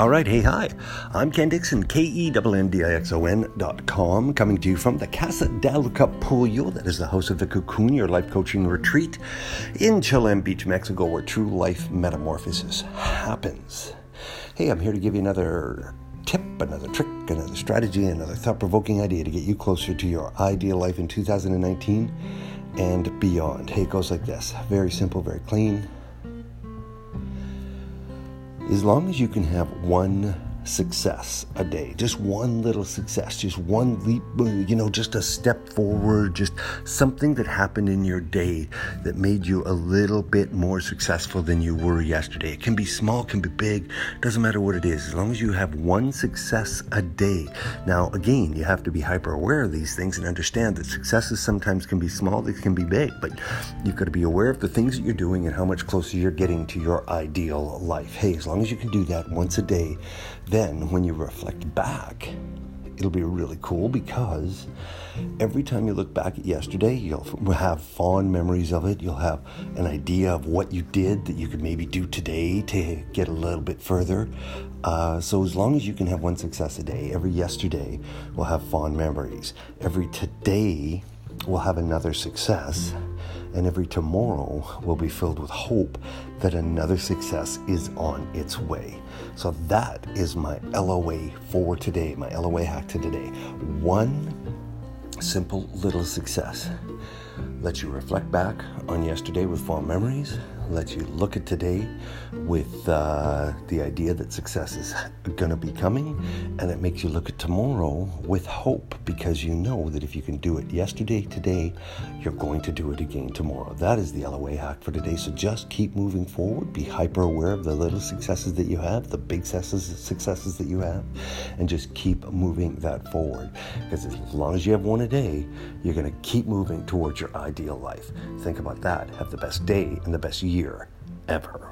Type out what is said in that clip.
All right, hey, hi. I'm Kenn Dixon, K E N N D I X O N dot com, coming to you from the Casa del Capullo. That is the house of the Cocoon, your life coaching retreat in Chilam Beach, Mexico, where true life metamorphosis happens. Hey, I'm here to give you another tip, another trick, another strategy, another thought provoking idea to get you closer to your ideal life in 2019 and beyond. Hey, it goes like this very simple, very clean as long as you can have one success a day, just one little success, just one leap, you know, just a step forward, just something that happened in your day that made you a little bit more successful than you were yesterday. It can be small, can be big, doesn't matter what it is, as long as you have one success a day. Now, again, you have to be hyper aware of these things and understand that successes sometimes can be small, they can be big, but you've got to be aware of the things that you're doing and how much closer you're getting to your ideal life. Hey, as long as you can do that once a day, then when you reflect back, it'll be really cool because every time you look back at yesterday, you'll have fond memories of it. You'll have an idea of what you did that you could maybe do today to get a little bit further. Uh, so, as long as you can have one success a day, every yesterday will have fond memories. Every today will have another success and every tomorrow will be filled with hope that another success is on its way. So that is my LOA for today, my LOA hack to today. One simple little success. Let you reflect back on yesterday with fond memories lets you look at today with uh, the idea that success is going to be coming, and it makes you look at tomorrow with hope because you know that if you can do it yesterday, today, you're going to do it again tomorrow. That is the LOA hack for today. So just keep moving forward, be hyper aware of the little successes that you have, the big successes, successes that you have, and just keep moving that forward. Because as long as you have one a day, you're going to keep moving towards your ideal life. Think about that. Have the best day and the best year year ever.